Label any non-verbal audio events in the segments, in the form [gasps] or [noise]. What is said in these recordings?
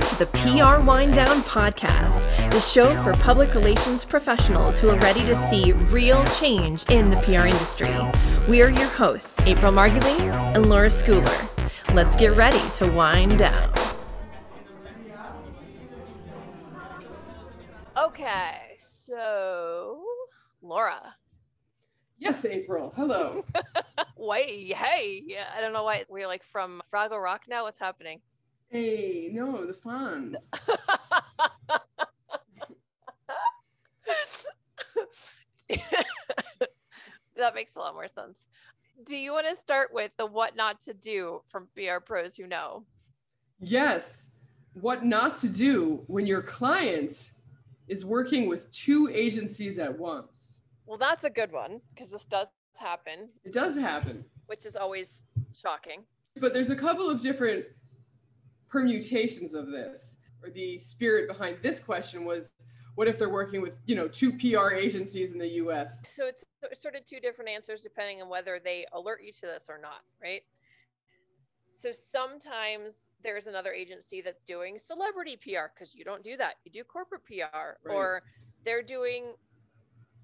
Welcome to the PR Wine Down Podcast, the show for public relations professionals who are ready to see real change in the PR industry. We are your hosts, April Margulies and Laura Schooler. Let's get ready to wind down. Okay, so Laura. Yes, April. Hello. [laughs] Wait, hey, yeah, I don't know why we're like from Fraggle Rock now. What's happening? Hey, no, the Fonz. [laughs] that makes a lot more sense. Do you want to start with the what not to do from PR pros who know? Yes. What not to do when your client is working with two agencies at once. Well, that's a good one because this does happen, It does happen. which is always shocking. But there's a couple of different permutations of this. Or the spirit behind this question was what if they're working with, you know, two PR agencies in the US? So it's sort of two different answers depending on whether they alert you to this or not, right? So sometimes there's another agency that's doing celebrity PR because you don't do that. You do corporate PR, Right. or they're doing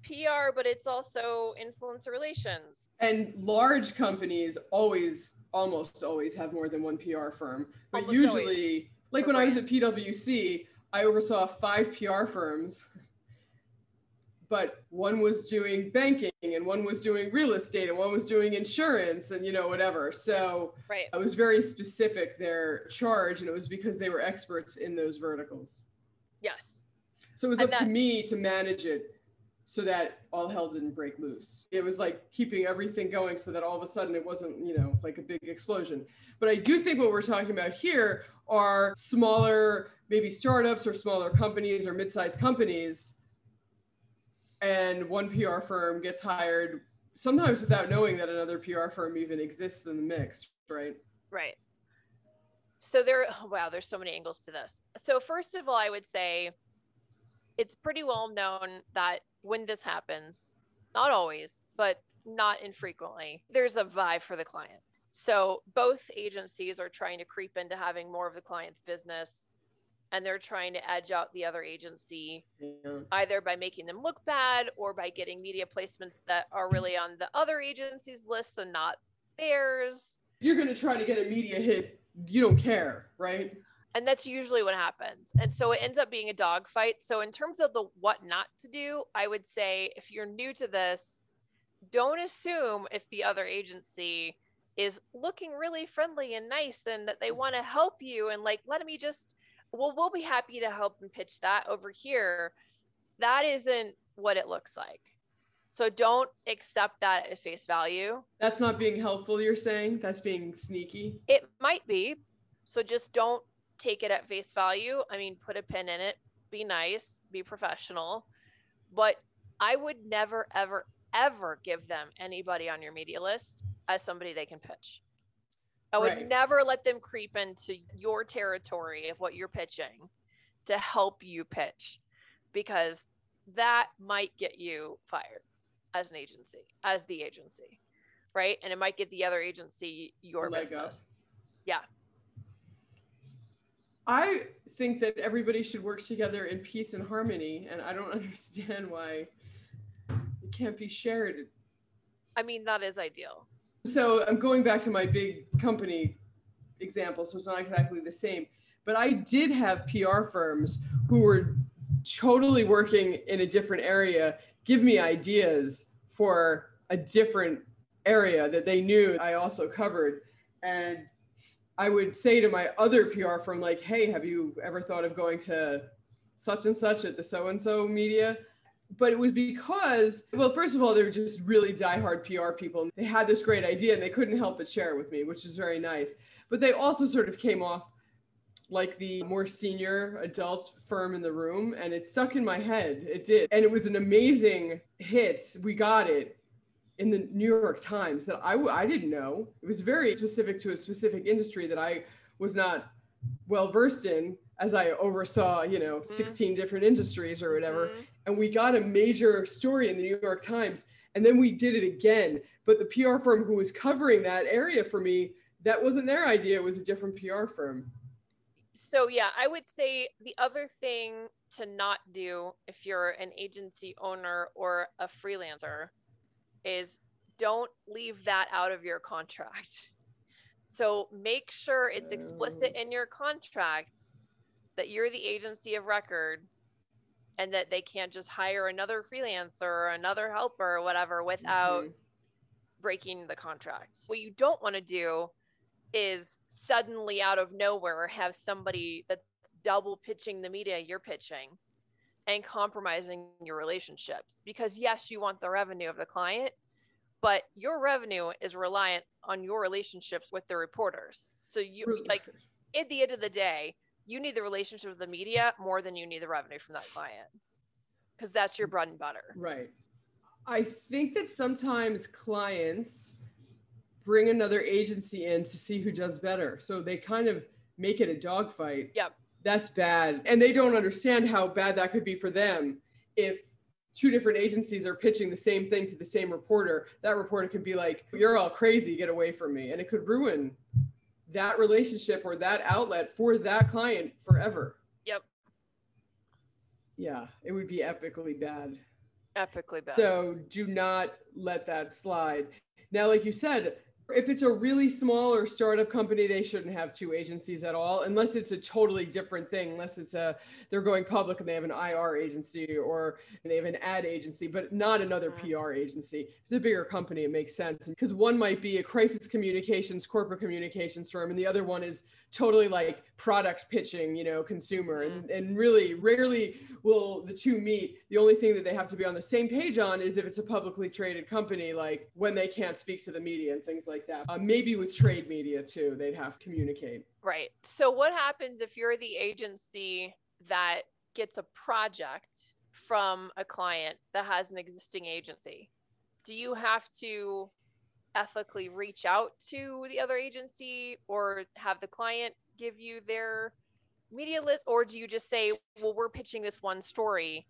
PR, but it's also influencer relations. And large companies always, almost always have more than one PR firm. But Almost usually, always. like For when I was at PwC, I oversaw five PR firms, but one was doing banking and one was doing real estate and one was doing insurance and, you know, whatever. So Right. I was very specific their charge, and it was because they were experts in those verticals. Yes. So it was And up to me to manage it so that all hell didn't break loose. It was like keeping everything going so that all of a sudden it wasn't, you know, like a big explosion. But I do think what we're talking about here are smaller, maybe startups or smaller companies or mid-sized companies. And one PR firm gets hired sometimes without knowing that another PR firm even exists in the mix, right? Right. So there, wow, there's so many angles to this. So first of all, I would say it's pretty well known that when this happens, not always, but not infrequently, there's a vibe for the client. So both agencies are trying to creep into having more of the client's business and they're trying to edge out the other agency Yeah. either by making them look bad or by getting media placements that are really on the other agency's list and not theirs. You're going to try to get a media hit. You don't care, right? And that's usually what happens and so it ends up being a dogfight so in terms of the what not to do i would say if you're new to this don't assume if the other agency is looking really friendly and nice and that they want to help you and like let me just well we'll be happy to help and pitch that over here that isn't what it looks like so don't accept that at face value That's not being helpful, you're saying? That's being sneaky? It might be. So just don't take it at face value. I mean, put a pin in it, be nice, be professional. But I would never, ever, ever give them anybody on your media list as somebody they can pitch. I would Right. never let them creep into your territory of what you're pitching to help you pitch because that might get you fired as an agency, as the agency, right? And it might get the other agency your a leg up. business. Yeah. I think that everybody should work together in peace and harmony, and I don't [laughs] understand why it can't be shared. I mean, that is ideal. So I'm going back to my big company example, so it's not exactly the same. But I did have PR firms who were totally working in a different area give me ideas for a different area that they knew I also covered. And I would say to my other PR firm, like, hey, have you ever thought of going to such and such at the so and so media? But it was because, well, first of all, they were just really diehard PR people. They had this great idea and they couldn't help but share it with me, which is very nice. But they also sort of came off like the more senior adult firm in the room and it stuck in my head. It did. And it was an amazing hit. We got it in the New York Times that I, I didn't know. It was very specific to a specific industry that I was not well versed in as I oversaw, you know, 16 different industries or whatever. Mhm. And we got a major story in the New York Times. And then we did it again. But the PR firm who was covering that area for me, that wasn't their idea. It was a different PR firm. So yeah, I would say the other thing to not do if you're an agency owner or a freelancer is don't leave that out of your contract. So make sure it's explicit in your contract that you're the agency of record and that they can't just hire another freelancer or another helper or whatever without Mhm. breaking the contract. What you don't want to do is suddenly out of nowhere have somebody that's double pitching the media you're pitching and compromising your relationships because yes you want the revenue of the client but your revenue is reliant on your relationships with the reporters so you like at the end of the day you need the relationship with the media more than you need the revenue from that client because that's your bread and butter Right. I think that sometimes clients bring another agency in to see who does better. So they kind of make it a dogfight. Yep. That's bad. And they don't understand how bad that could be for them if two different agencies are pitching the same thing to the same reporter. That reporter could be like, You're all crazy, get away from me. And it could ruin that relationship or that outlet for that client forever. Yep. Yeah, it would be epically bad. epically bad So do not let that slide. Now, like you said, if it's a really small or startup company, they shouldn't have two agencies at all, unless it's a totally different thing. Unless it's a they're going public and they have an IR agency or they have an ad agency, but not another. PR agency. If it's a bigger company, it makes sense because one might be a crisis communications, corporate communications firm, and the other one is totally like product pitching, you know, consumer. And, and really rarely will the two meet. The only thing that they have to be on the same page on is if it's a publicly traded company, like when they can't speak to the media and things like that. Uh, maybe with trade media too, they'd have to communicate. Right. So what happens if you're the agency that gets a project from a client that has an existing agency? Do you have to ethically reach out to the other agency or have the client give you their media list or do you just say, "Well, we're pitching this one story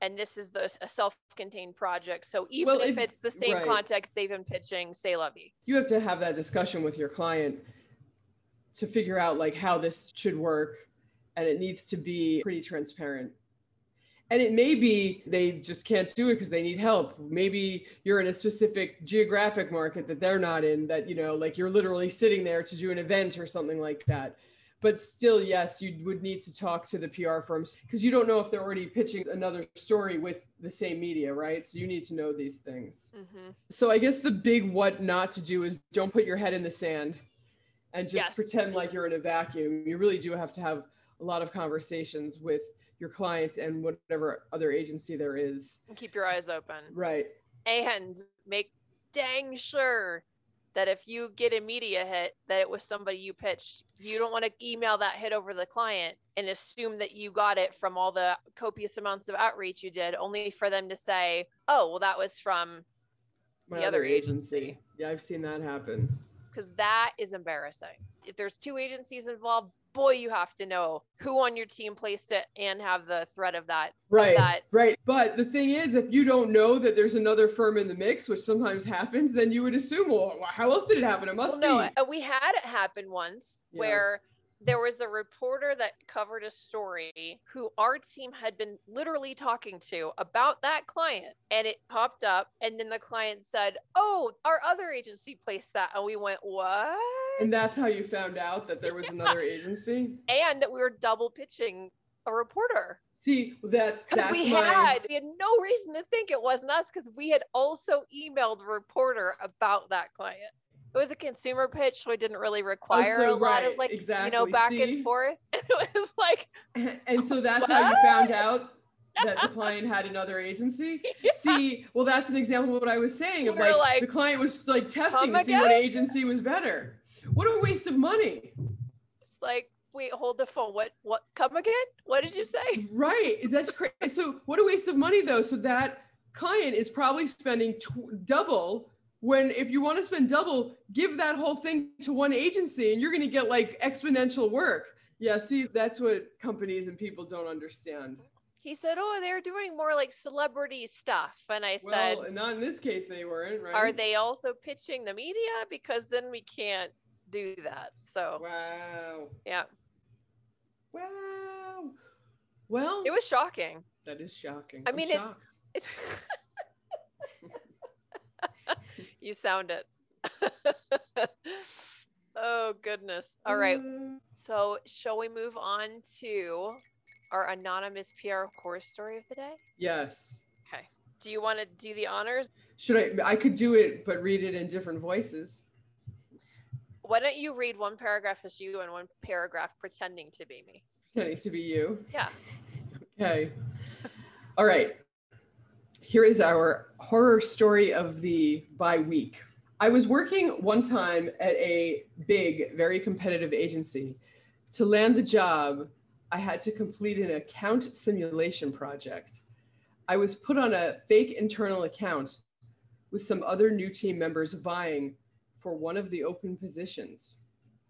and this is the a self-contained project." So even Well, if it- it's the same right. context they've been pitching, say Levy. You have to have that discussion with your client to figure out like how this should work and it needs to be pretty transparent. And it may be they just can't do it because they need help. Maybe you're in a specific geographic market that they're not in, that, you know, like you're literally sitting there to do an event or something like that. But still, yes, you would need to talk to the PR firms because you don't know if they're already pitching another story with the same media, right? So you need to know these things. Mm-hmm. So I guess the big what not to do is don't put your head in the sand and just Yes. pretend like you're in a vacuum. You really do have to have a lot of conversations with your clients and whatever other agency there is. Keep your eyes open. Right. and make dang sure that if you get a media hit that it was somebody you pitched you don't want to email that hit over the client and assume that you got it from all the copious amounts of outreach you did only for them to say oh well that was from My The other agency. Yeah, I've seen that happen. because that is embarrassing if there's two agencies involved boy you have to know who on your team placed it and have the threat of that Right. that Right. But the thing is, if you don't know that there's another firm in the mix, which sometimes happens, then you would assume, well, how else did it happen? It must well, no, be. uh, we had it happen once Yeah. where there was a reporter that covered a story who our team had been literally talking to about that client and it popped up and then the client said oh our other agency placed that and we went what And that's how you found out that there was another agency. [laughs] and that we were double pitching a reporter See, that because that's we my had we had no reason to think it wasn't us because we had also emailed the reporter about that client it was a consumer pitch so it didn't really oh, require Oh, so a lot of like you know back See? and forth [laughs] it was like and so that's how you found out that the client had another agency. See, well, that's an example of what I was saying of like, like, the client was like testing to see what agency was better. What a waste of money. it's like wait hold the phone what what come again what did you say Right. That's crazy. So what a waste of money though. So that client is probably spending tw- double when if you want to spend double, give that whole thing to one agency and you're going to get like exponential work. Yeah, see, that's what companies and people don't understand. he said oh they're doing more like celebrity stuff and i said Well, not in this case they weren't, right? are they also pitching the media because then we can't do that so Wow. yeah Wow. Well, It was shocking. that is shocking. I I'm mean, it's- shocked. It's [laughs] you sound it. [laughs] oh goodness. All right. Uh, So shall we move on to our anonymous PR horror story of the day? Yes. Okay. Do you want to do the honors? Should I? I could do it, but read it in different voices. Why don't you read one paragraph as you and one paragraph pretending to be me? Pretending to be you. Yeah. [laughs] Okay. All right. Here is our horror story of the by week. I was working one time at a big, very competitive agency. To land the job, I had to complete an account simulation project. I was put on a fake internal account with some other new team members vying for one of the open positions.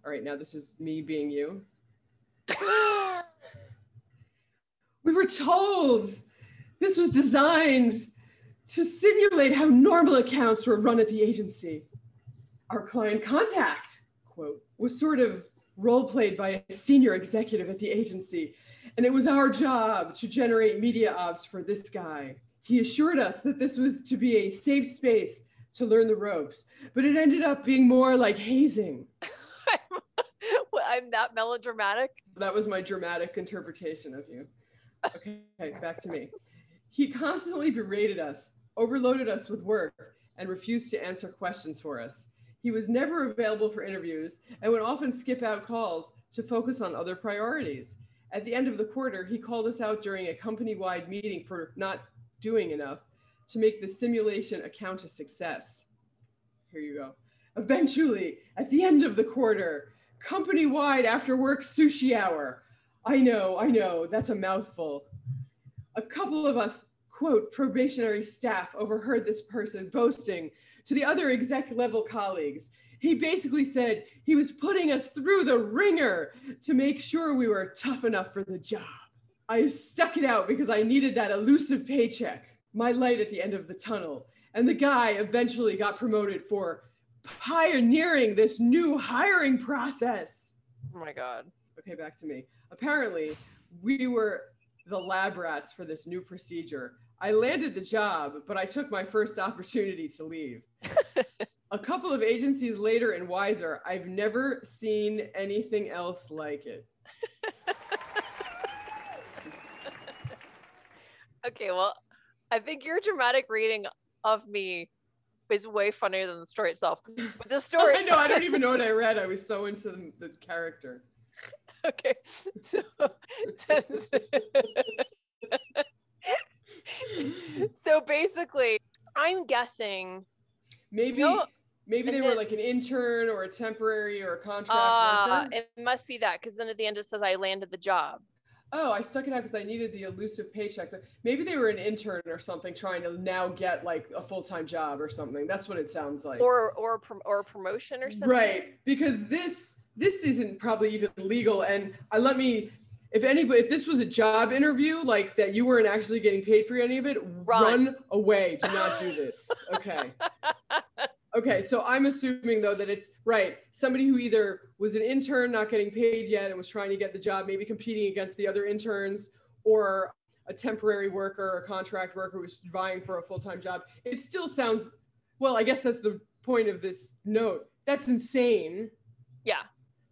All right, now this is me being you. [laughs] We were told this was designed to simulate how normal accounts were run at the agency. Our client contact, quote, was sort of role played by a senior executive at the agency, and it was our job to generate media ops for this guy. He assured us that this was to be a safe space to learn the ropes, but it ended up being more like hazing. [laughs] I'm that melodramatic. That was my dramatic interpretation of you. Okay, back to me. He constantly berated us, overloaded us with work, and refused to answer questions for us. He was never available for interviews and would often skip out calls to focus on other priorities. At the end of the quarter, he called us out during a company wide meeting for not doing enough to make the simulation account a success. Here you go. Eventually, at the end of the quarter, company wide after work sushi hour. I know, I know, that's a mouthful. A couple of us, quote, probationary staff overheard this person boasting to the other exec level colleagues. He basically said he was putting us through the ringer to make sure we were tough enough for the job. I stuck it out because I needed that elusive paycheck, my light at the end of the tunnel. And the guy eventually got promoted for pioneering this new hiring process. Oh my god. Okay, back to me. Apparently, we were the lab rats for this new procedure. I landed the job, but I took my first opportunity to leave. [laughs] A couple of agencies later and Wiser, I've never seen anything else like it. [laughs] Okay, well, I think your dramatic reading of me is way funnier than the story itself. But the [laughs] story I know, I don't even know what I read. I was so into the, the character. [laughs] okay. So, [laughs] so basically, I'm guessing Maybe No, maybe and they were like an intern or a temporary or a contract uh, it must be that because then at the end it says I landed the job. Oh, I stuck it out because I needed the elusive paycheck. Maybe they were an intern or something trying to now get like a full time job or something. That's what it sounds like. Or or or a promotion or something. right, because this this isn't probably even legal. And I let me, if anybody, if this was a job interview like that, you weren't actually getting paid for any of it, Run. run away. Do not do this. [laughs] Okay. Okay, so I'm assuming though that it's right. Somebody who either was an intern not getting paid yet and was trying to get the job, maybe competing against the other interns, or a temporary worker or contract worker who's vying for a full-time job. It still sounds well, I guess that's the point of this note. That's insane. Yeah.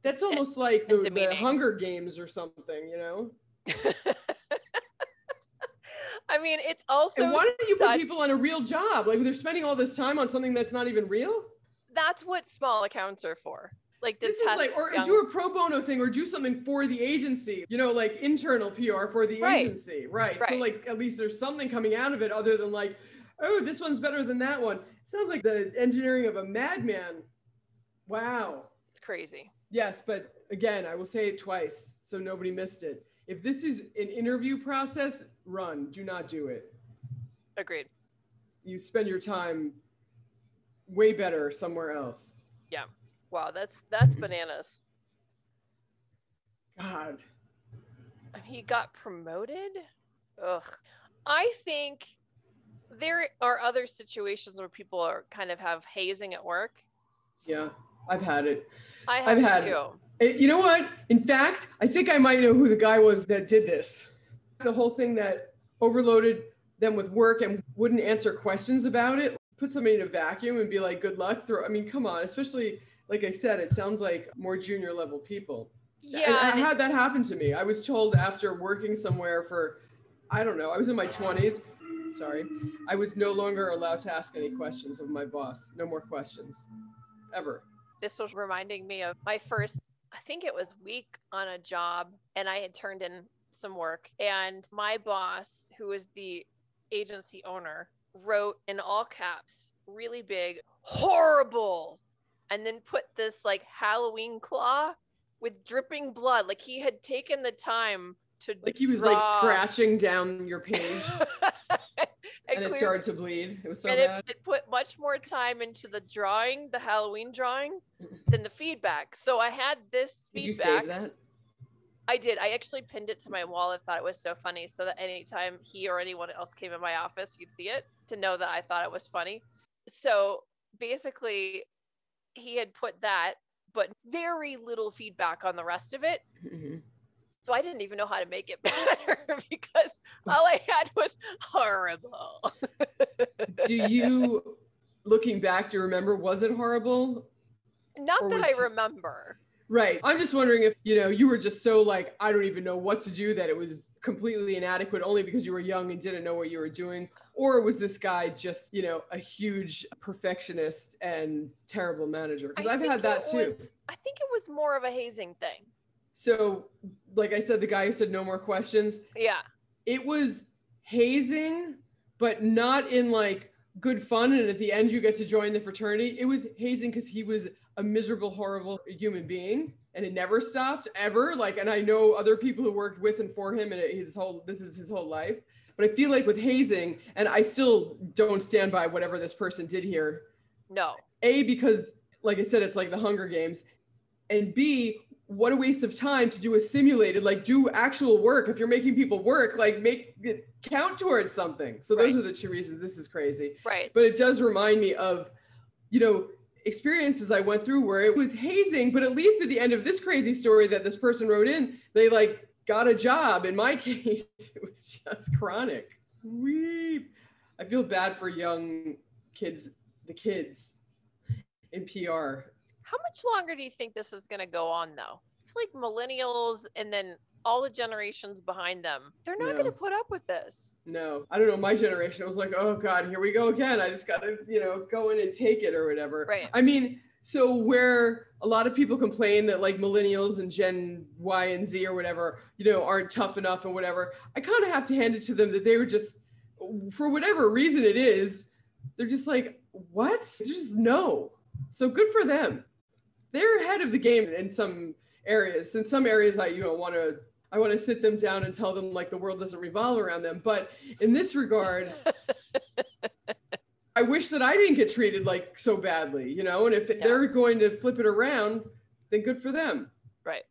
That's almost like the, the. Hunger Games or something, you know? [laughs] I mean, it's also and why don't you such- put people on a real job? Like they're spending all this time on something that's not even real? that's what small accounts are for. Like this is like or young- do a pro bono thing or do something for the agency you know like internal pr for the Right. agency right. so like at least there's something coming out of it other than like oh this one's better than that one sounds like the engineering of a madman wow it's crazy. yes but again i will say it twice so nobody missed it if this is an interview process run do not do it Agreed. you spend your time way better somewhere else Yeah. Wow, that's that's bananas. god He got promoted? Ugh. I think there are other situations where people are kind of have hazing at work. yeah i've had it I have I've had too. Eh, You know what? In fact, I think I might know who the guy was that did this. The whole thing that overloaded them with work and wouldn't answer questions about it. Put somebody in a vacuum and be like, good luck. Throw, I mean, come on, especially like I said, it sounds like more junior level people. Yeah. I and it- had that happen to me. I was told after working somewhere for, I don't know, I was in my 20s. Sorry. I was no longer allowed to ask any questions of my boss. No more questions. Ever. this was reminding me of my first i think it was week on a job and i had turned in some work and my boss who was the agency owner wrote in all caps really big horrible and then put this like halloween claw with dripping blood like he had taken the time to Like he was like scratching down your [laughs] page and, and it clear- started to bleed. It was so and it, bad. it put much more time into the drawing the halloween drawing than the feedback so i had this feedback. Did you save that? I did. I actually pinned it to my wall. I thought it was so funny, so that anytime he or anyone else came in my office, you'd see it to know that I thought it was funny. So basically, he had put that, but very little feedback on the rest of it. Mhm. So I didn't even know how to make it [laughs] better because all I had was horrible. [laughs] Do you, looking back, do you remember, was it horrible? Not that I remember. Right. I'm just wondering if, you know, you were just so like, I don't even know what to do that it was completely inadequate only because you were young and didn't know what you were doing. Or was this guy just, you know, a huge perfectionist and terrible manager? Because I've had that too. was- I think it was more of a hazing thing. So, like I said, the guy who said no more questions, Yeah. it was hazing, but not in like good fun. And at the end, you get to join the fraternity. It was hazing because he was a miserable, horrible human being, and it never stopped ever. Like, and I know other people who worked with and for him, and his whole this is his whole life. But I feel like with hazing, and I still don't stand by whatever this person did here. No. A because, like I said, it's like the Hunger Games, and B, what a waste of time to do a simulated, like do actual work. If you're making people work, like make it count towards something. So those Right. are the two reasons this is crazy. Right. But it does remind me of, you know, experiences I went through where it was hazing, but at least at the end of this crazy story that this person wrote in, they like got a job. In my [laughs] case, it was just chronic. Weep. I feel bad for young kids, the kids in PR. How much longer do you think this is going to go on, though? I feel like millennials and then all the generations behind them, they're not going to put up with this. No, I don't know. My generation was like, oh God, here we go again. I just got to, you know, go in and take it or whatever. Right. I mean, so where a lot of people complain that like millennials and Gen Y and Z or whatever, you know, aren't tough enough and whatever, I kind of have to hand it to them that they were just, for whatever reason it is, they're just like, what? Just no. So good for them. They're ahead of the game in some areas. In some areas, I you know want to I want to sit them down and tell them like the world doesn't revolve around them. But in this regard, [laughs] I wish that I didn't get treated like so badly, you know. And if they're going to flip it around, then good for them. Right.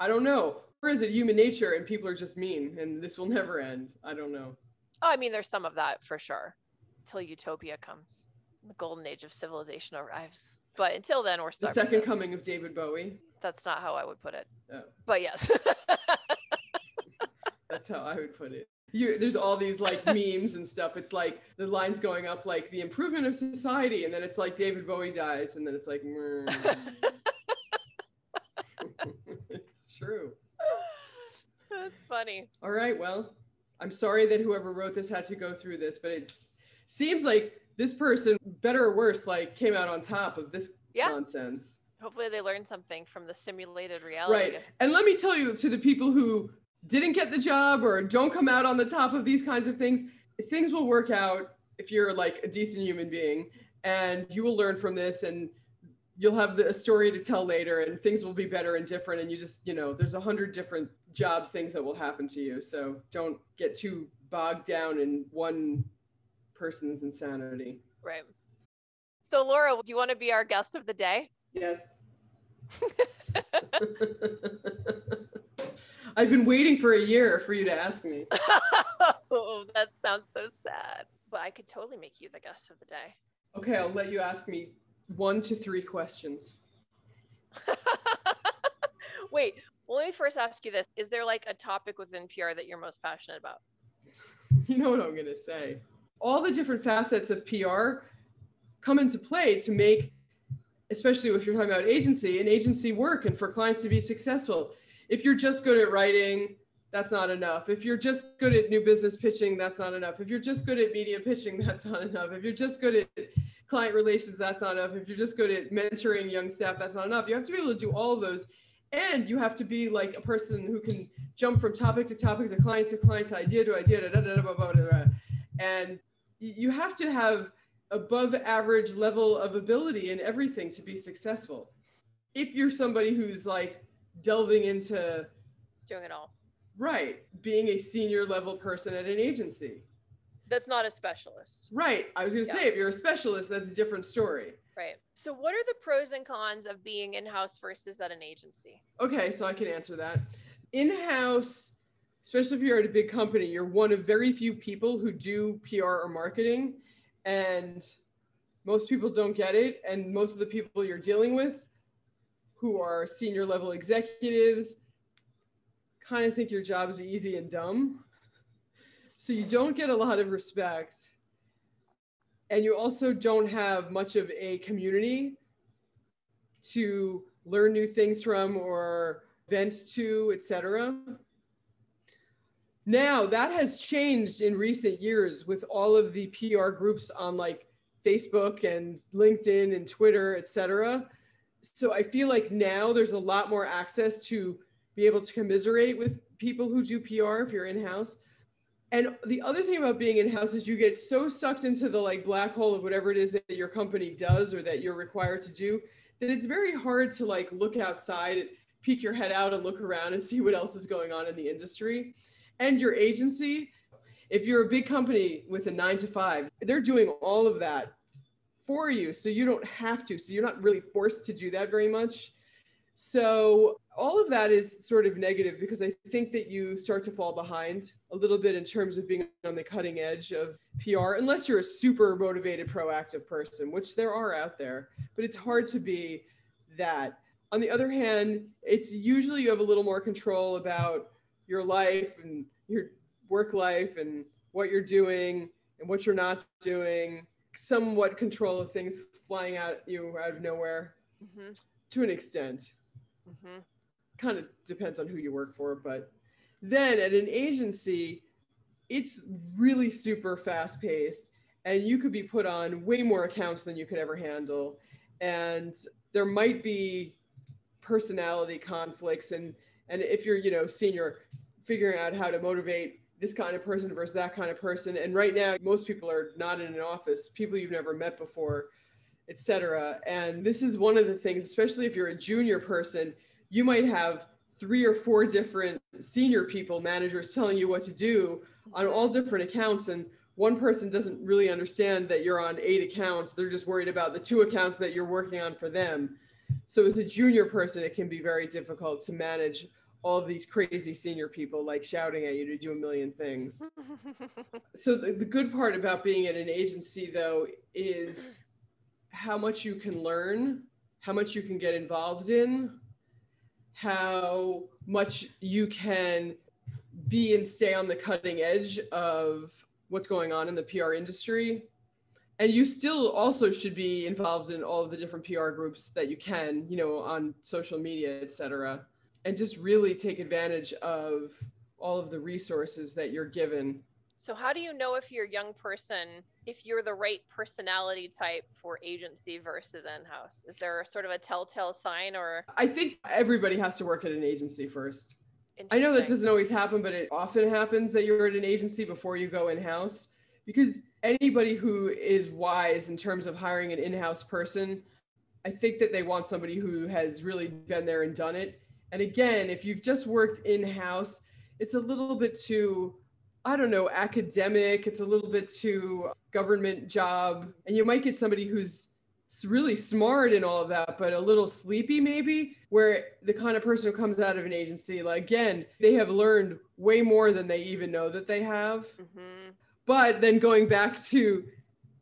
I don't know. Or is it human nature and people are just mean and this will never end? I don't know. Oh, I mean, there's some of that for sure until utopia comes, the golden age of civilization arrives. But until then, we're The stuck. with second coming of David Bowie. That's not how I would put it. Oh. But yes. [laughs] That's how I would put it. You, there's all these like memes and stuff. It's like the lines going up like the improvement of society, and then it's like David Bowie dies, and then it's like, [laughs] it's true. That's funny. All right, well, I'm sorry that whoever wrote this had to go through this, but it seems like this person, better or worse, like came out on top of this Yeah. nonsense. Hopefully, they learned something from the simulated reality. Right. And let me tell you to the people who didn't get the job or don't come out on the top of these kinds of things, things will work out if you're like a decent human being and you will learn from this and you'll have the, a story to tell later and things will be better and different and you just you know there's a hundred different job things that will happen to you so don't get too bogged down in one person's insanity Right. So, Laura, do you want to be our guest of the day? yes [laughs] [laughs] i've been waiting for a year for you to ask me [laughs] oh, that sounds so sad. But I could totally make you the guest of the day. Okay, I'll let you ask me one to three questions. Wait, well, let me first ask you this: Is there like a topic within PR that you're most passionate about? You know what I'm going to say. All the different facets of PR come into play to make, especially if you're talking about agency, an agency work and for clients to be successful. If you're just good at writing, that's not enough. If you're just good at new business pitching, that's not enough. If you're just good at media pitching, [laughs] that's not enough. If you're just good at client relations, that's not enough. If you're just good at mentoring young staff, that's not enough. You have to be able to do all of those. And you have to be like a person who can jump from topic to topic to client to client to idea to idea. Da, da, da, da, Da, da, da, and you have to have above average level of ability in everything to be successful. If you're somebody who's like delving into doing it all, right, being a senior level person at an agency. That's not a specialist. Right. I was going to yeah. say, if you're a specialist, that's a different story. Right. So, what are the pros and cons of being in house versus at an agency? Okay, so I can answer that. In house, especially if you're at a big company, you're one of very few people who do PR or marketing and most people don't get it and most of the people you're dealing with who are senior level executives kind of think your job is easy and dumb. So you don't get a lot of respect and you also don't have much of a community to learn new things from or vent to etc now that has changed in recent years with all of the PR groups on like Facebook and LinkedIn and Twitter, etc. So I feel like now there's a lot more access to be able to commiserate with people who do PR if you're in house. And the other thing about being in house is you get so sucked into the like black hole of whatever it is that your company does or that you're required to do that it's very hard to like look outside, peek your head out and look around and see what else is going on in the industry and your agency, if you're a big company with a nine to five, they're doing all of that for you. So you don't have to. So you're not really forced to do that very much. So all of that is sort of negative because I think that you start to fall behind a little bit in terms of being on the cutting edge of PR, unless you're a super motivated, proactive person, which there are out there. But it's hard to be that. On the other hand, it's usually you have a little more control about your life and your work life and what you're doing and what you're not doing somewhat control of things flying at you out of nowhere mm-hmm. to an extent mm-hmm. kind of depends on who you work for but then at an agency it's really super fast paced and you could be put on way more accounts than you could ever handle and there might be personality conflicts and and if you're you know senior figuring out how to motivate this kind of person versus that kind of person. And right now, most people are not in an office, people you've never met before, etc. And this is one of the things, especially if you're a junior person, you might have three or four different senior people, managers telling you what to do on all different accounts. And one person doesn't really understand that you're on eight accounts. They're just worried about the two accounts that you're working on for them. So as a junior person, it can be very difficult to manage all of these crazy senior people like shouting at you to do a million things. [laughs] so the, the good part about being at an agency though is how much you can learn, how much you can get involved in, how much you can be and stay on the cutting edge of what's going on in the PR industry. And you still also should be involved in all of the different PR groups that you can, you know, on social media, et cetera and just really take advantage of all of the resources that you're given. So, how do you know if you're a young person, if you're the right personality type for agency versus in house? Is there sort of a telltale sign or? I think everybody has to work at an agency first. I know that doesn't always happen, but it often happens that you're at an agency before you go in house because anybody who is wise in terms of hiring an in house person, I think that they want somebody who has really been there and done it and again, if you've just worked in house, it's a little bit too, I don't know, academic. It's a little bit too government job. And you might get somebody who's really smart and all of that, but a little sleepy maybe, where the kind of person who comes out of an agency, like again, they have learned way more than they even know that they have. Mm-hmm. But then going back to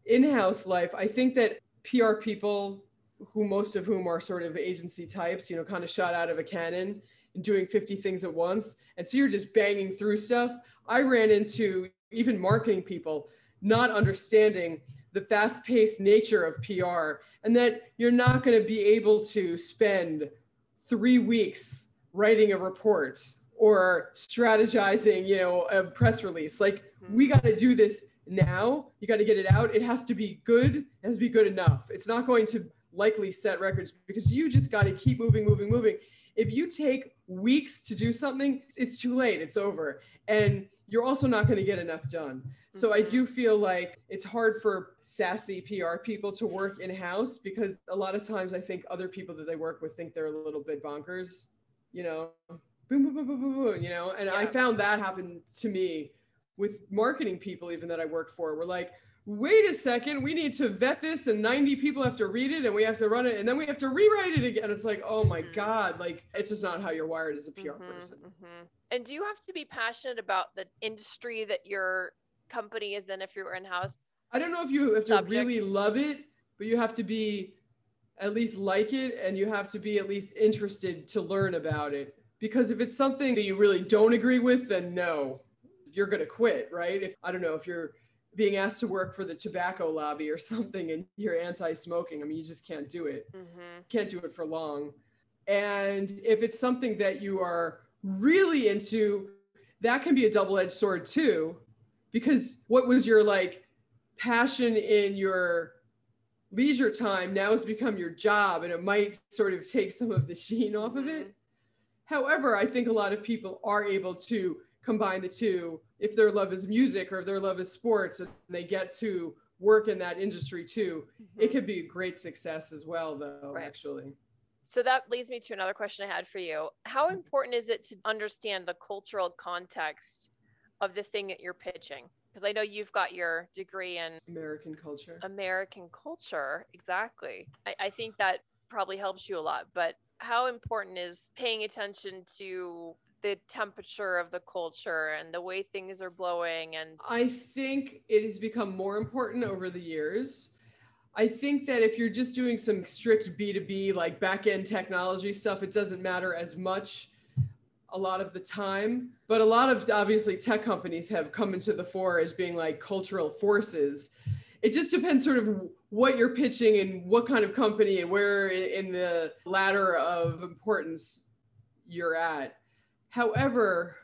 in house life, I think that PR people who most of whom are sort of agency types, you know, kind of shot out of a cannon. and doing 50 things at once. And so you're just banging through stuff. I ran into even marketing people not understanding the fast paced nature of PR and that you're not going to be able to spend three weeks writing a report or strategizing, you know, a press release. Like hmm. we got to do this now. You got to get it out. It has to be good. It has to be good enough. It's not going to likely set records because you just got to keep moving, moving, moving. If you take weeks to do something, it's too late. It's over. And you're also not going to get enough done. So I mm-hmm. do feel like it's hard for sassy PR people to work in house because a lot of times I think other people that they work with think they're a little bit bonkers, you know, boom, boom, boom, boom, boom, boom you know. And yeah. I found that happen to me with marketing people, even that I worked for. We're like, wait a second, we need to vet this, and 90 people have to read it, and we have to run it, and then we have to rewrite it again. It's like, oh my mm-hmm. God, like it's just not how you're wired as a PR mm-hmm, person. Mm-hmm. And do you have to be passionate about the industry that your company is in if you're in house? I don't know if you have to Subject. really love it, but you have to be at least like it, and you have to be at least interested to learn about it. Because if it's something that you really don't agree with, then no, you're going to quit, right? If I don't know if you're being asked to work for the tobacco lobby or something and you're anti-smoking, I mean, you just can't do it. Mm-hmm. Can't do it for long. And if it's something that you are really into, that can be a double-edged sword too, because what was your like passion in your leisure time now has become your job and it might sort of take some of the sheen off of it. Mm-hmm. However, I think a lot of people are able to combine the two. If their love is music or if their love is sports and they get to work in that industry too. Mm-hmm. it could be a great success as well though right. actually. So that leads me to another question i had for you. How important is it to understand the cultural context of the thing that you're pitching? Because i know you've got your degree in american culture. American culture exactly. I, I think that probably helps you a lot but how important is paying attention to the temperature of the culture and the way things are blowing and i think it has become more important over the years. I think that if you're just doing some strict b2b like back end technology stuff it doesn't matter as much a lot of the time. But a lot of obviously tech companies have come into the fore as being like cultural forces. It just depends sort of what you're pitching and what kind of company and where in the ladder of importance you're at However,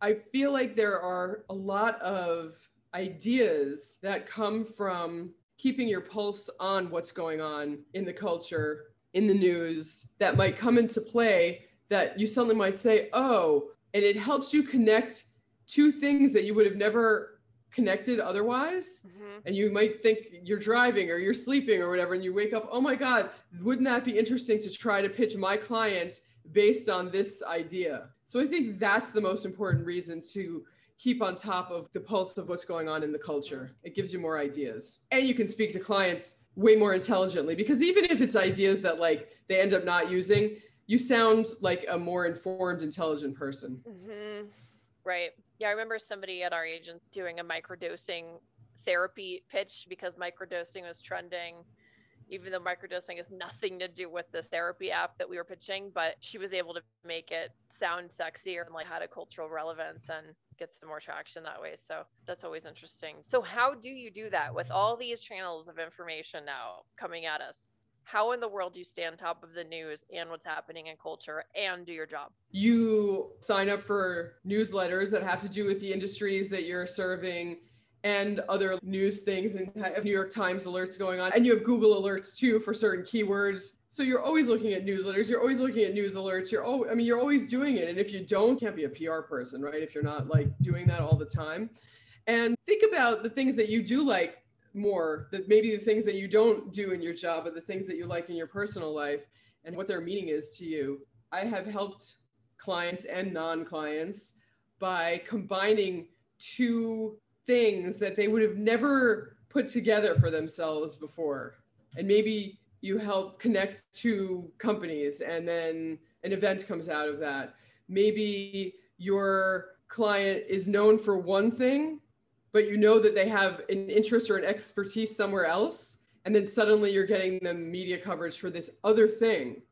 I feel like there are a lot of ideas that come from keeping your pulse on what's going on in the culture, in the news, that might come into play that you suddenly might say, oh, and it helps you connect two things that you would have never connected otherwise. Mm-hmm. And you might think you're driving or you're sleeping or whatever, and you wake up, oh my God, wouldn't that be interesting to try to pitch my client based on this idea? So I think that's the most important reason to keep on top of the pulse of what's going on in the culture. It gives you more ideas. And you can speak to clients way more intelligently because even if it's ideas that like they end up not using, you sound like a more informed, intelligent person. Mm-hmm. Right. Yeah, I remember somebody at our agent doing a microdosing therapy pitch because microdosing was trending even though microdosing has nothing to do with this therapy app that we were pitching, but she was able to make it sound sexier and like had a cultural relevance and get some more traction that way. So that's always interesting. So how do you do that with all these channels of information now coming at us? How in the world do you stay on top of the news and what's happening in culture and do your job? You sign up for newsletters that have to do with the industries that you're serving and other news things and New York Times alerts going on. And you have Google alerts too for certain keywords. So you're always looking at newsletters, you're always looking at news alerts. You're oh I mean you're always doing it. And if you don't, can't be a PR person, right? If you're not like doing that all the time. And think about the things that you do like more, that maybe the things that you don't do in your job, but the things that you like in your personal life and what their meaning is to you. I have helped clients and non-clients by combining two things that they would have never put together for themselves before. And maybe you help connect two companies and then an event comes out of that. Maybe your client is known for one thing, but you know that they have an interest or an expertise somewhere else. And then suddenly you're getting them media coverage for this other thing.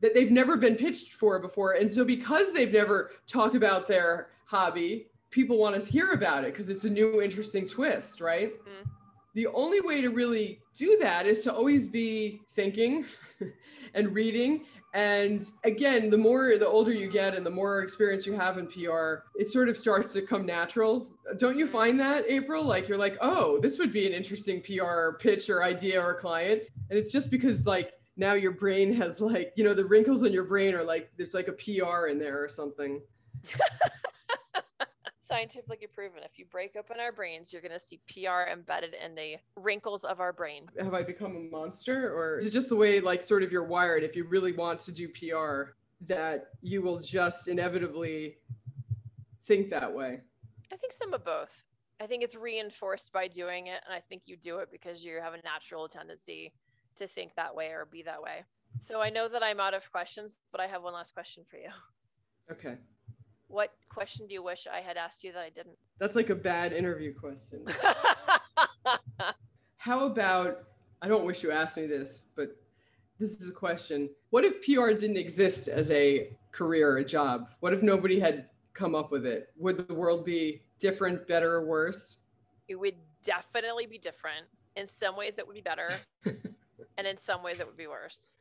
that they've never been pitched for before. And so because they've never talked about their hobby, people want to hear about it because it's a new interesting twist, right? Mm-hmm. The only way to really do that is to always be thinking [laughs] and reading and again, the more the older you get and the more experience you have in PR, it sort of starts to come natural. Don't you find that, April? Like you're like, oh, this would be an interesting PR pitch or idea or client. And it's just because like now your brain has like, you know, the wrinkles in your brain are like there's like a PR in there or something. [laughs] scientifically proven. If you break open our brains, you're going to see PR embedded in the wrinkles of our brain. Have I become a monster, or is it just the way, like, sort of you're wired? If you really want to do PR, that you will just inevitably think that way. I think some of both. I think it's reinforced by doing it, and I think you do it because you have a natural tendency to think that way or be that way. So I know that I'm out of questions, but I have one last question for you. Okay. What question do you wish I had asked you that I didn't? That's like a bad interview question. [laughs] How about, I don't wish you asked me this, but this is a question. What if PR didn't exist as a career or a job? What if nobody had come up with it? Would the world be different, better, or worse? It would definitely be different. In some ways, it would be better. [laughs] and in some ways, it would be worse.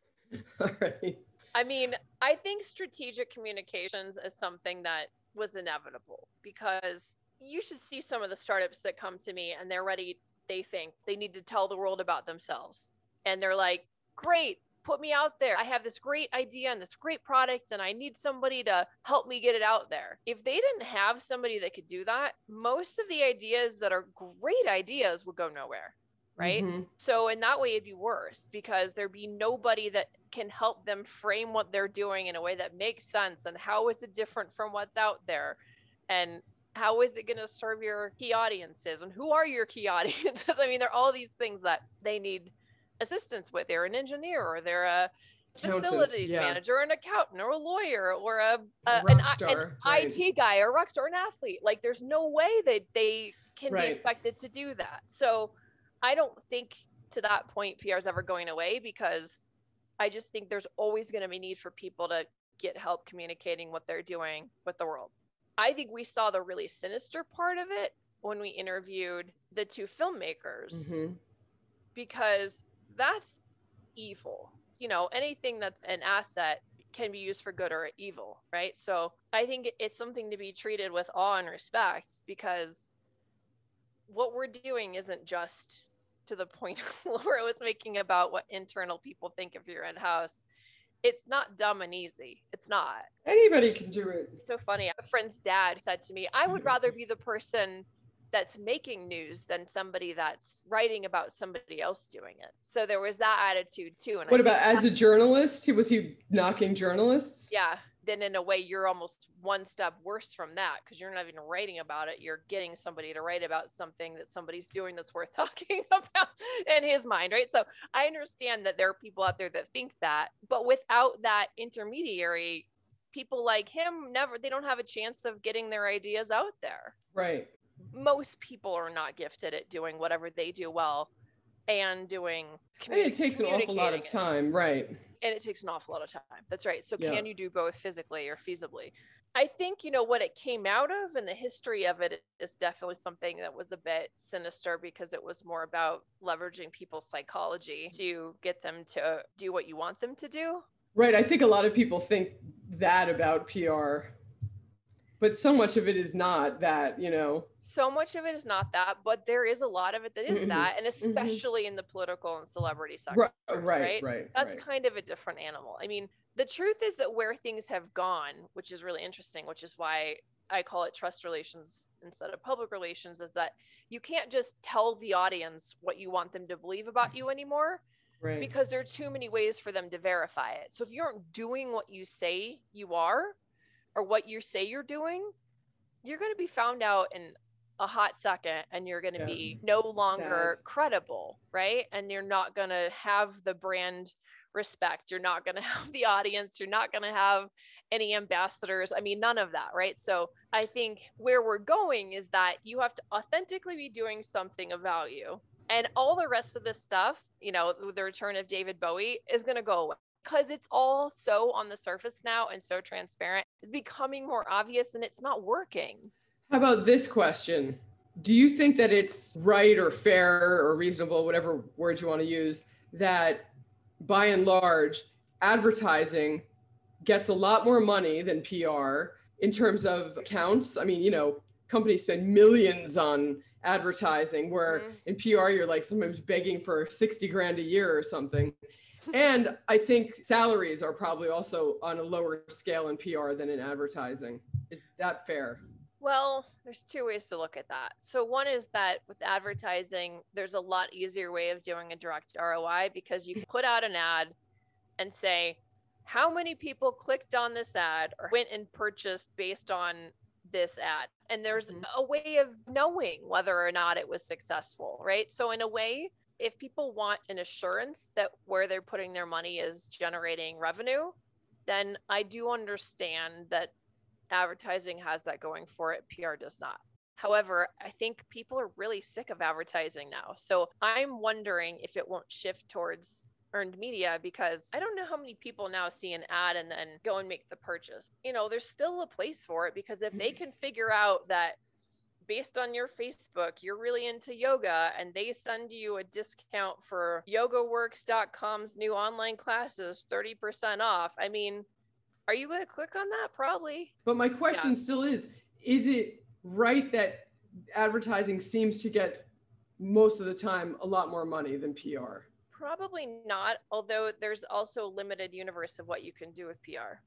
All right. I mean, I think strategic communications is something that was inevitable because you should see some of the startups that come to me and they're ready, they think they need to tell the world about themselves. And they're like, great, put me out there. I have this great idea and this great product, and I need somebody to help me get it out there. If they didn't have somebody that could do that, most of the ideas that are great ideas would go nowhere right? Mm-hmm. So in that way it'd be worse because there'd be nobody that can help them frame what they're doing in a way that makes sense and how is it different from what's out there and how is it going to serve your key audiences and who are your key [laughs] audiences? I mean, there are all these things that they need assistance with. They're an engineer or they're a facilities yeah. manager, an accountant, or a lawyer, or a, a an, an right. IT guy, or a rock star, an athlete. Like, there's no way that they can right. be expected to do that. So I don't think to that point PR is ever going away because I just think there's always going to be need for people to get help communicating what they're doing with the world. I think we saw the really sinister part of it when we interviewed the two filmmakers mm-hmm. because that's evil. You know, anything that's an asset can be used for good or evil, right? So I think it's something to be treated with awe and respect because what we're doing isn't just to the point [laughs] Laura was making about what internal people think of your in house. It's not dumb and easy. It's not. Anybody can do it. It's so funny. A friend's dad said to me, I would [laughs] rather be the person that's making news than somebody that's writing about somebody else doing it. So there was that attitude too. And what I about as a journalist? Was he knocking journalists? Yeah then in a way you're almost one step worse from that because you're not even writing about it. You're getting somebody to write about something that somebody's doing that's worth [laughs] talking about in his mind right? So i understand that there are people out there that think that but without that intermediary people like him never they don't have a chance of getting their ideas out there. Right. Most people are not gifted at doing whatever they do well and doing and it takes an awful lot of time right and it takes an awful lot of time. That's right. So yeah. can you do both physically or feasibly? I think you know what it came out of and the history of it is definitely something that was a bit sinister because it was more about leveraging people's psychology to get them to do what you want them to do. Right. I think a lot of people think that about pr but so much of it is not that you know so much of it is not that but there is a lot of it that is mm-hmm. that and mm-hmm. especially mm-hmm. in the political and celebrity sector right, right right right that's kind of a different animal i mean the truth is that where things have gone which is really interesting which is why i call it trust relations instead of public relations is that you can't just tell the audience what you want them to believe about you anymore right. because there are too many ways for them to verify it so if you aren't doing what you say you are or what you say you're doing, you're going to be found out in a hot second and you're going to yeah. be no longer Sad. credible, right? And you're not going to have the brand respect. You're not going [laughs] to have the audience. You're not going to have any ambassadors. I mean, none of that, right? So I think where we're going is that you have to authentically be doing something of value. And all the rest of this stuff, you know, the return of David Bowie is going to go away because it's all so on the surface now and so transparent. It's becoming more obvious and it's not working. How about this question? Do you think that it's right or fair or reasonable, whatever words you want to use, that by and large, advertising gets a lot more money than PR in terms of accounts? I mean, you know, companies spend millions on advertising, where mm-hmm. in PR, you're like sometimes begging for 60 grand a year or something. And I think salaries are probably also on a lower scale in PR than in advertising. Is that fair? Well, there's two ways to look at that. So one is that with advertising, there's a lot easier way of doing a direct ROI because you can put out an ad and say how many people clicked on this ad or went and purchased based on this ad. And there's mm-hmm. a way of knowing whether or not it was successful, right? So in a way, if people want an assurance that where they're putting their money is generating revenue, then I do understand that advertising has that going for it, PR does not. However, I think people are really sick of advertising now. So I'm wondering if it won't shift towards earned media because I don't know how many people now see an ad and then go and make the purchase. You know, there's still a place for it because if they mm-hmm. can figure out that based on your Facebook, you're really into yoga and they send you a discount for yogaworks.com's new online classes, 30% off. I mean, are you going to click on that? Probably. But my question yeah. still is is it right that advertising seems to get most of the time a lot more money than PR? Probably not, although there's also a limited universe of what you can do with PR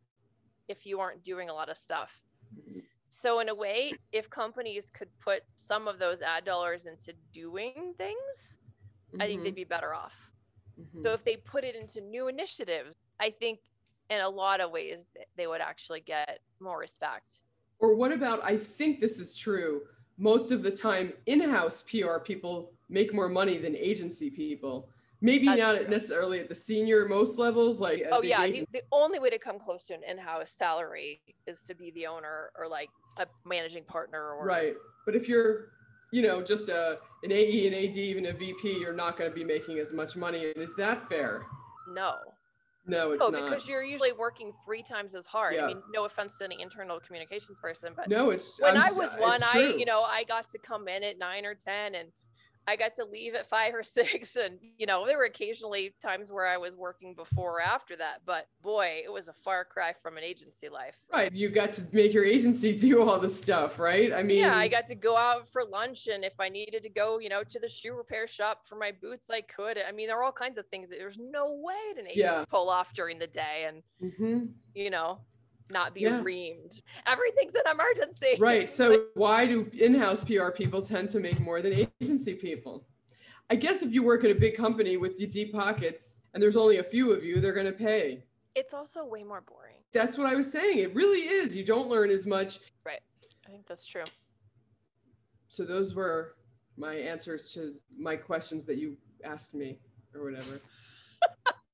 if you aren't doing a lot of stuff. Mm-hmm. So, in a way, if companies could put some of those ad dollars into doing things, mm-hmm. I think they'd mm-hmm. be better off. Mm-hmm. So, if they put it into new initiatives, I think in a lot of ways they would actually get more respect. Or what about I think this is true. Most of the time, in-house PR people make more money than agency people. Maybe That's not true. necessarily at the senior most levels. Like oh yeah, the, the, only way to come close to an in-house salary is to be the owner or like a managing partner. Or right, but if you're you know just a an AE, an AD, even a VP, you're not going to be making as much money. And is that fair? No, no, it's oh, not. because you're usually working three times as hard. Yeah. I mean, no offense to any internal communications person, but no, it's when I'm, i was one, I you know I got to come in at nine or ten and I got to leave at five or [laughs] six. And, you know, there were occasionally times where I was working before or after that. But boy, it was a far cry from an agency life. Right. You got to make your agency [laughs] do all the stuff, right? I mean, yeah, I got to go out for lunch. And if I needed to go, you know, to the shoe repair shop for my boots, I could. I mean, there are all kinds of things that there's no way an agent yeah. pull off during the day. And, mm-hmm. you know, not be yeah. reamed. Everything's an emergency. Right. [laughs] So why do in-house PR people tend to make more than agency people? I guess if you work at a big company with deep pockets and there's only a few of you, they're going to pay. It's also way more boring. That's what I was saying. It really is. You don't learn as much. Right. I think that's true. So those were my answers to my questions that you asked me or whatever.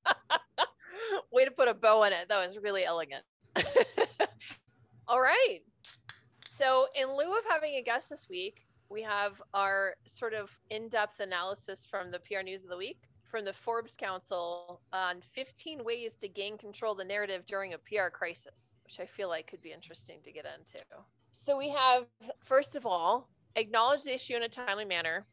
[laughs] Way to put a bow on it. That was really elegant. [laughs] All right. So, in lieu of having a guest this week, we have our sort of in depth analysis from the PR News of the Week from the Forbes Council on 15 ways to gain control of the narrative during a PR crisis, which I feel like could be interesting to get into. So, we have, first of all, acknowledge the issue in a timely manner,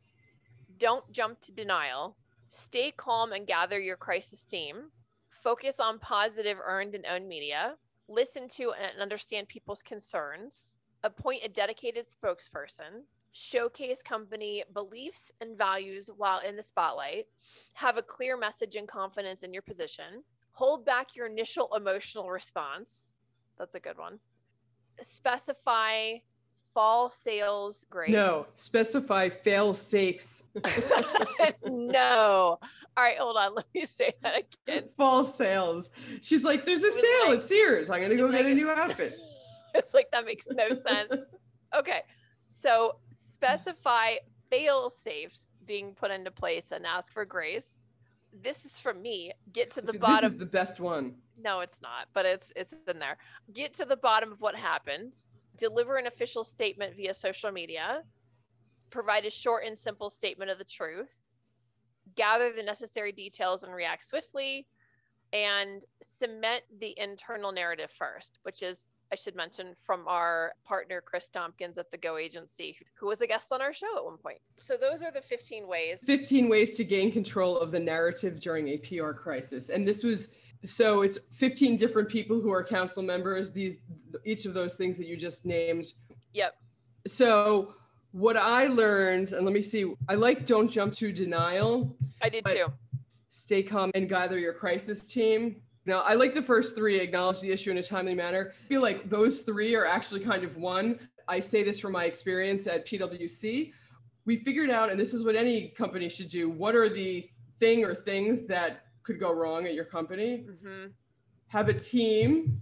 don't jump to denial, stay calm and gather your crisis team, focus on positive earned and owned media, listen to and understand people's concerns, appoint a dedicated spokesperson, showcase company beliefs and values while in the spotlight, have a clear message and confidence in your position, hold back your initial emotional response. That's a good one. Specify fall sales grace. No, specify fail safes. [laughs] [laughs] no. All right, hold on. [laughs] Let me say that again. Fall sales. She's like, there's a sale like, at Sears. I'm gonna go get like, a new outfit. [laughs] It's like that makes no sense. [laughs] Okay. So specify fail safes being put into place and ask for grace. This is from me. Get to the bottom. This is the best one. No, it's not, but it's it's in there. Get to the bottom of what happened deliver an official statement via social media, provide a short and simple statement of the truth, gather the necessary details and react swiftly, and cement the internal narrative first, which is I should mention from our partner Chris Tompkins at the Go Agency, who was a guest on our show at one point. So those are the 15 ways. 15 ways to gain control of the narrative during a PR crisis. And this was so it's 15 different people who are council members, these each of those things that you just named. Yep. So what I learned, and let me see, I like don't jump to denial. I did too. Stay calm and gather your crisis team. Now, I like the first three, acknowledge the issue in a timely manner. I feel like those three are actually kind of one. I say this from my experience at PwC. We figured out, and this is what any company should do, what are the thing or things that could go wrong at your company? Mm-hmm. Have a team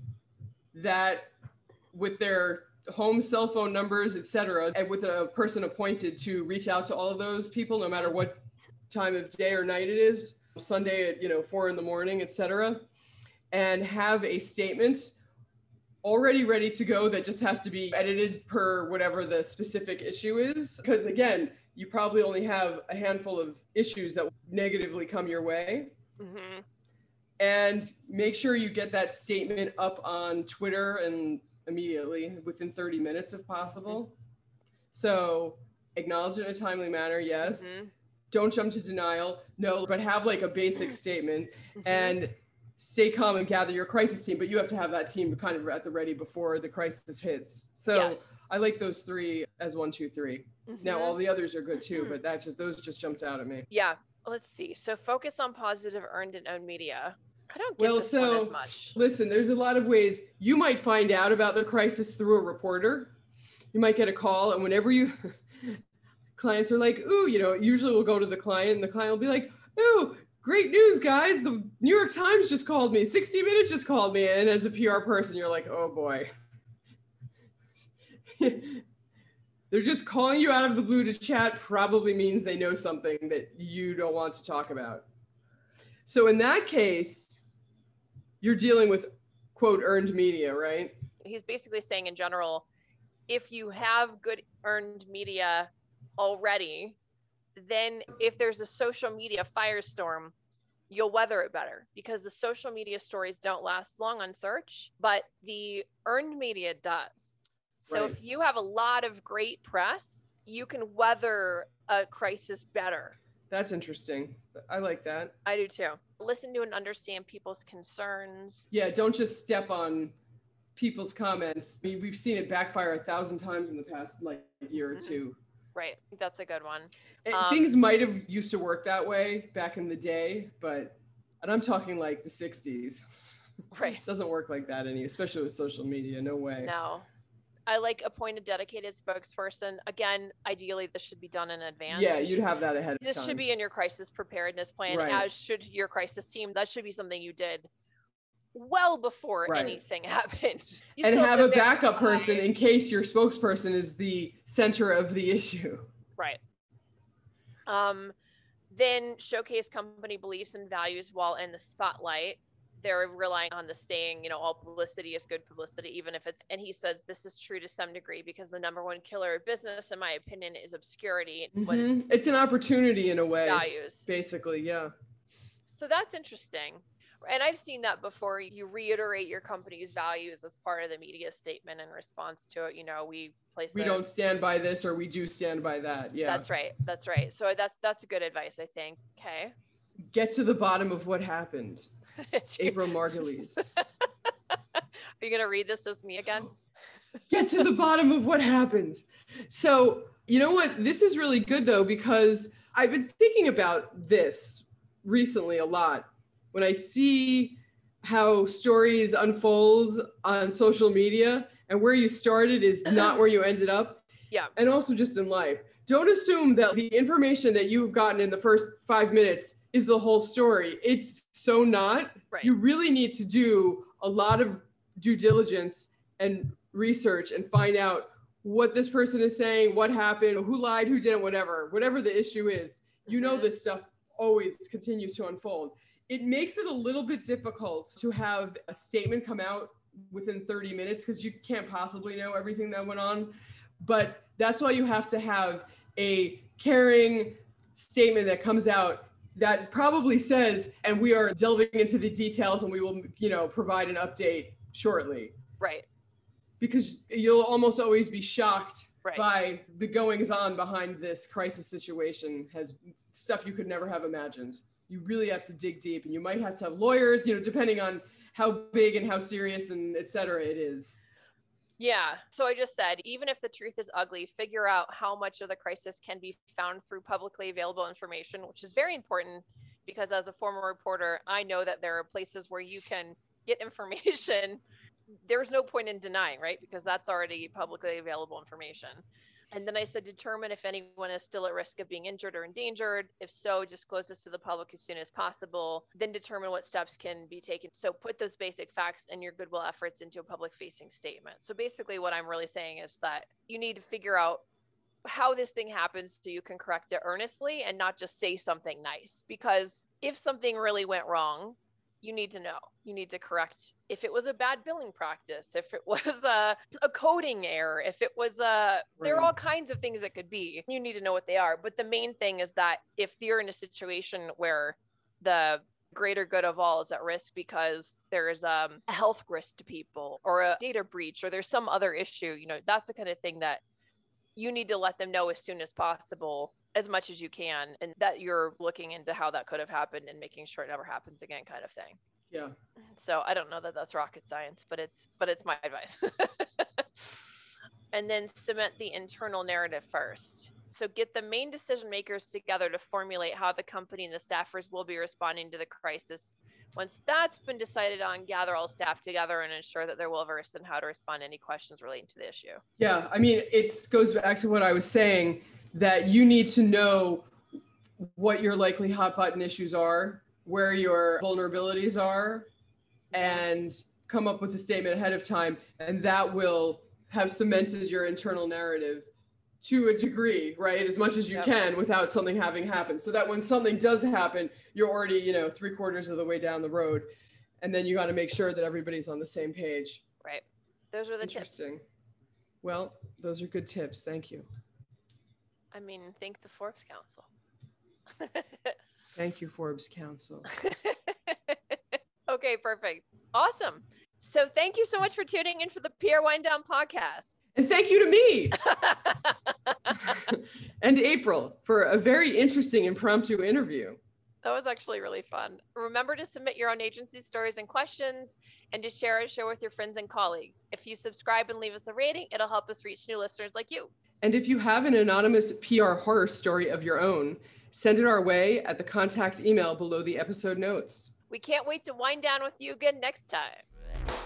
that, with their home cell phone numbers, et cetera, and with a person appointed to reach out to all of those people, no matter what time of day or night it is, Sunday at, you know, four in the morning, et cetera and have a statement already ready to go that just has to be edited per whatever the specific issue is. Because again, you probably only have a handful of issues that negatively come your way. Mm-hmm. And make sure you get that statement up on Twitter and immediately within 30 minutes if possible. Mm-hmm. So acknowledge it in a timely manner, yes. Mm-hmm. Don't jump to denial, no, but have like a basic [clears throat] statement. Mm-hmm. And stay calm and gather your crisis team, but you have to have that team kind of at the ready before the crisis hits. So yes. I like those three as one, two, three. Mm-hmm. Now all the others are good too, [clears throat] but that's just those just jumped out at me. Yeah. Let's see. So focus on positive earned and owned media. I don't get well, so, as much. Listen, there's a lot of ways you might find out about the crisis through a reporter. You might get a call, and whenever you [laughs] clients are like, ooh, you know, usually we'll go to the client, and the client will be like, ooh, great news, guys. The New York Times just called me. 60 Minutes just called me. And as a PR person, you're like, oh boy. [laughs] They're just calling you out of the blue to chat, probably means they know something that you don't want to talk about. So in that case, you're dealing with quote earned media, right? He's basically saying in general, if you have good earned media already, then if there's a social media firestorm, you'll weather it better because the social media stories don't last long on search, but the earned media does. So Right. if you have a lot of great press, you can weather a crisis better. That's interesting. I like that. I do too. Listen to and understand people's concerns. Yeah, don't just step on people's comments. I mean, we've seen it backfire a thousand times in the past like year or Mhm. two. Right. That's a good one. Um, things might have used to work that way back in the day, but and I'm talking like the 60s. Right. It [laughs] doesn't work like that any, especially with social media. No way. No. I like appoint a dedicated spokesperson. Again, ideally this should be done in advance. Yeah, You you'd should- have that ahead of time. this time. should be in your crisis preparedness plan Right. as should your crisis team that should be something you did well before Right. anything [laughs] happened You and have a backup person in case your spokesperson is the center of the issue. right um then showcase company beliefs and values while in the spotlight they're relying on the saying you know all publicity is good publicity even if it's and he says this is true to some degree because the number one killer of business in my opinion is obscurity Mhm. It's an opportunity in a way, values basically. Yeah. So that's interesting. And I've seen that before. You reiterate your company's values as part of the media statement in response to it. You know, we place We a- don't stand by this or we do stand by that. Yeah. That's right. That's right. So that's that's good advice, I think. Okay. Get to the bottom of what happened. [laughs] April Margulies. [laughs] Are you gonna read this as me again? [gasps] get to the bottom of what happened. So, you know what? This is really good though, because I've been thinking about this recently a lot. When I see how stories unfold on social media and where you started is not [laughs] where you ended up. Yeah. And also just in life. Don't assume that the information that you've gotten in the first five minutes is the whole story. It's so not Right. you really need to do a lot of due diligence and research and find out what this person is saying, what happened, who lied, who didn't, whatever, whatever the issue is. You know, Mhm. this stuff always continues to unfold. It makes it a little bit difficult to have a statement come out within 30 minutes because you can't possibly know everything that went on. But that's why you have to have a caring statement that comes out that probably says, and we are delving into the details and we will, you know, provide an update shortly. Right. Because you'll almost always be shocked Right. by the goings on behind this crisis situation has stuff you could never have imagined. You really have to dig deep and you might have to have lawyers, you know, depending on how big and how serious and et cetera it is. Yeah. So I just said, even if the truth is ugly, figure out how much of the crisis can be found through publicly available information, which is very important because as a former reporter, I know that there are places where you can get [laughs] information. There's no point in denying, right? Because that's already publicly available information. And then I said, determine if anyone is still at risk of being injured or endangered. If so, disclose this to the public as soon as possible. Then determine what steps can be taken. So put those basic facts and your goodwill efforts into a public facing statement. So basically, what I'm really saying is that you need to figure out how this thing happens so you can correct it earnestly and not just say something nice. Because if something really went wrong, you need to know. You need to correct if it was a bad billing practice, if it [laughs] was a, a coding error, if it was a, there are all kinds of things that could be. You need to know what they are. But the main thing is that if you're in a situation where the greater good of all is at risk because there's um, a health risk to people or a data breach or there's some other issue, you know, that's the kind of thing that you need to let them know as soon as possible as much as you can and that you're looking into how that could have happened and making sure it never happens again kind of thing. Yeah. so i don't know that that's rocket science but it's but it's my advice. [laughs] And then cement the internal narrative first. So get the main decision makers together to formulate how the company and the staffers will be responding to the crisis. Once that's been decided on gather all staff together and ensure that they're well versed in how to respond to any questions relating to the issue. Yeah, I mean, it goes back to what I was saying that you need to know what your likely hot button issues are, where your vulnerabilities are, and come up with a statement ahead of time. And that will have cemented your internal narrative to a degree, right? As much as you Yep. can without something having happened. So that when something does happen, you're already, you know, three quarters of the way down the road. And then you got to make sure that everybody's on the same page. right those are the tips Interesting. Well, those are good tips. Thank you. I mean, thank the Forbes Council. [laughs] [laughs] Thank you, Forbes Council. [laughs] okay, perfect. Awesome. So thank you so much for tuning in for the PR Wine Down podcast. And thank you to me and April for a very interesting impromptu interview. That was actually really fun. Remember to submit your own agency stories and questions and to share our show with your friends and colleagues. If you subscribe and leave us a rating, it'll help us reach new listeners like you. And if you have an anonymous PR horror story of your own, send it our way at the contact email below the episode notes. We can't wait to wind down with you again next time.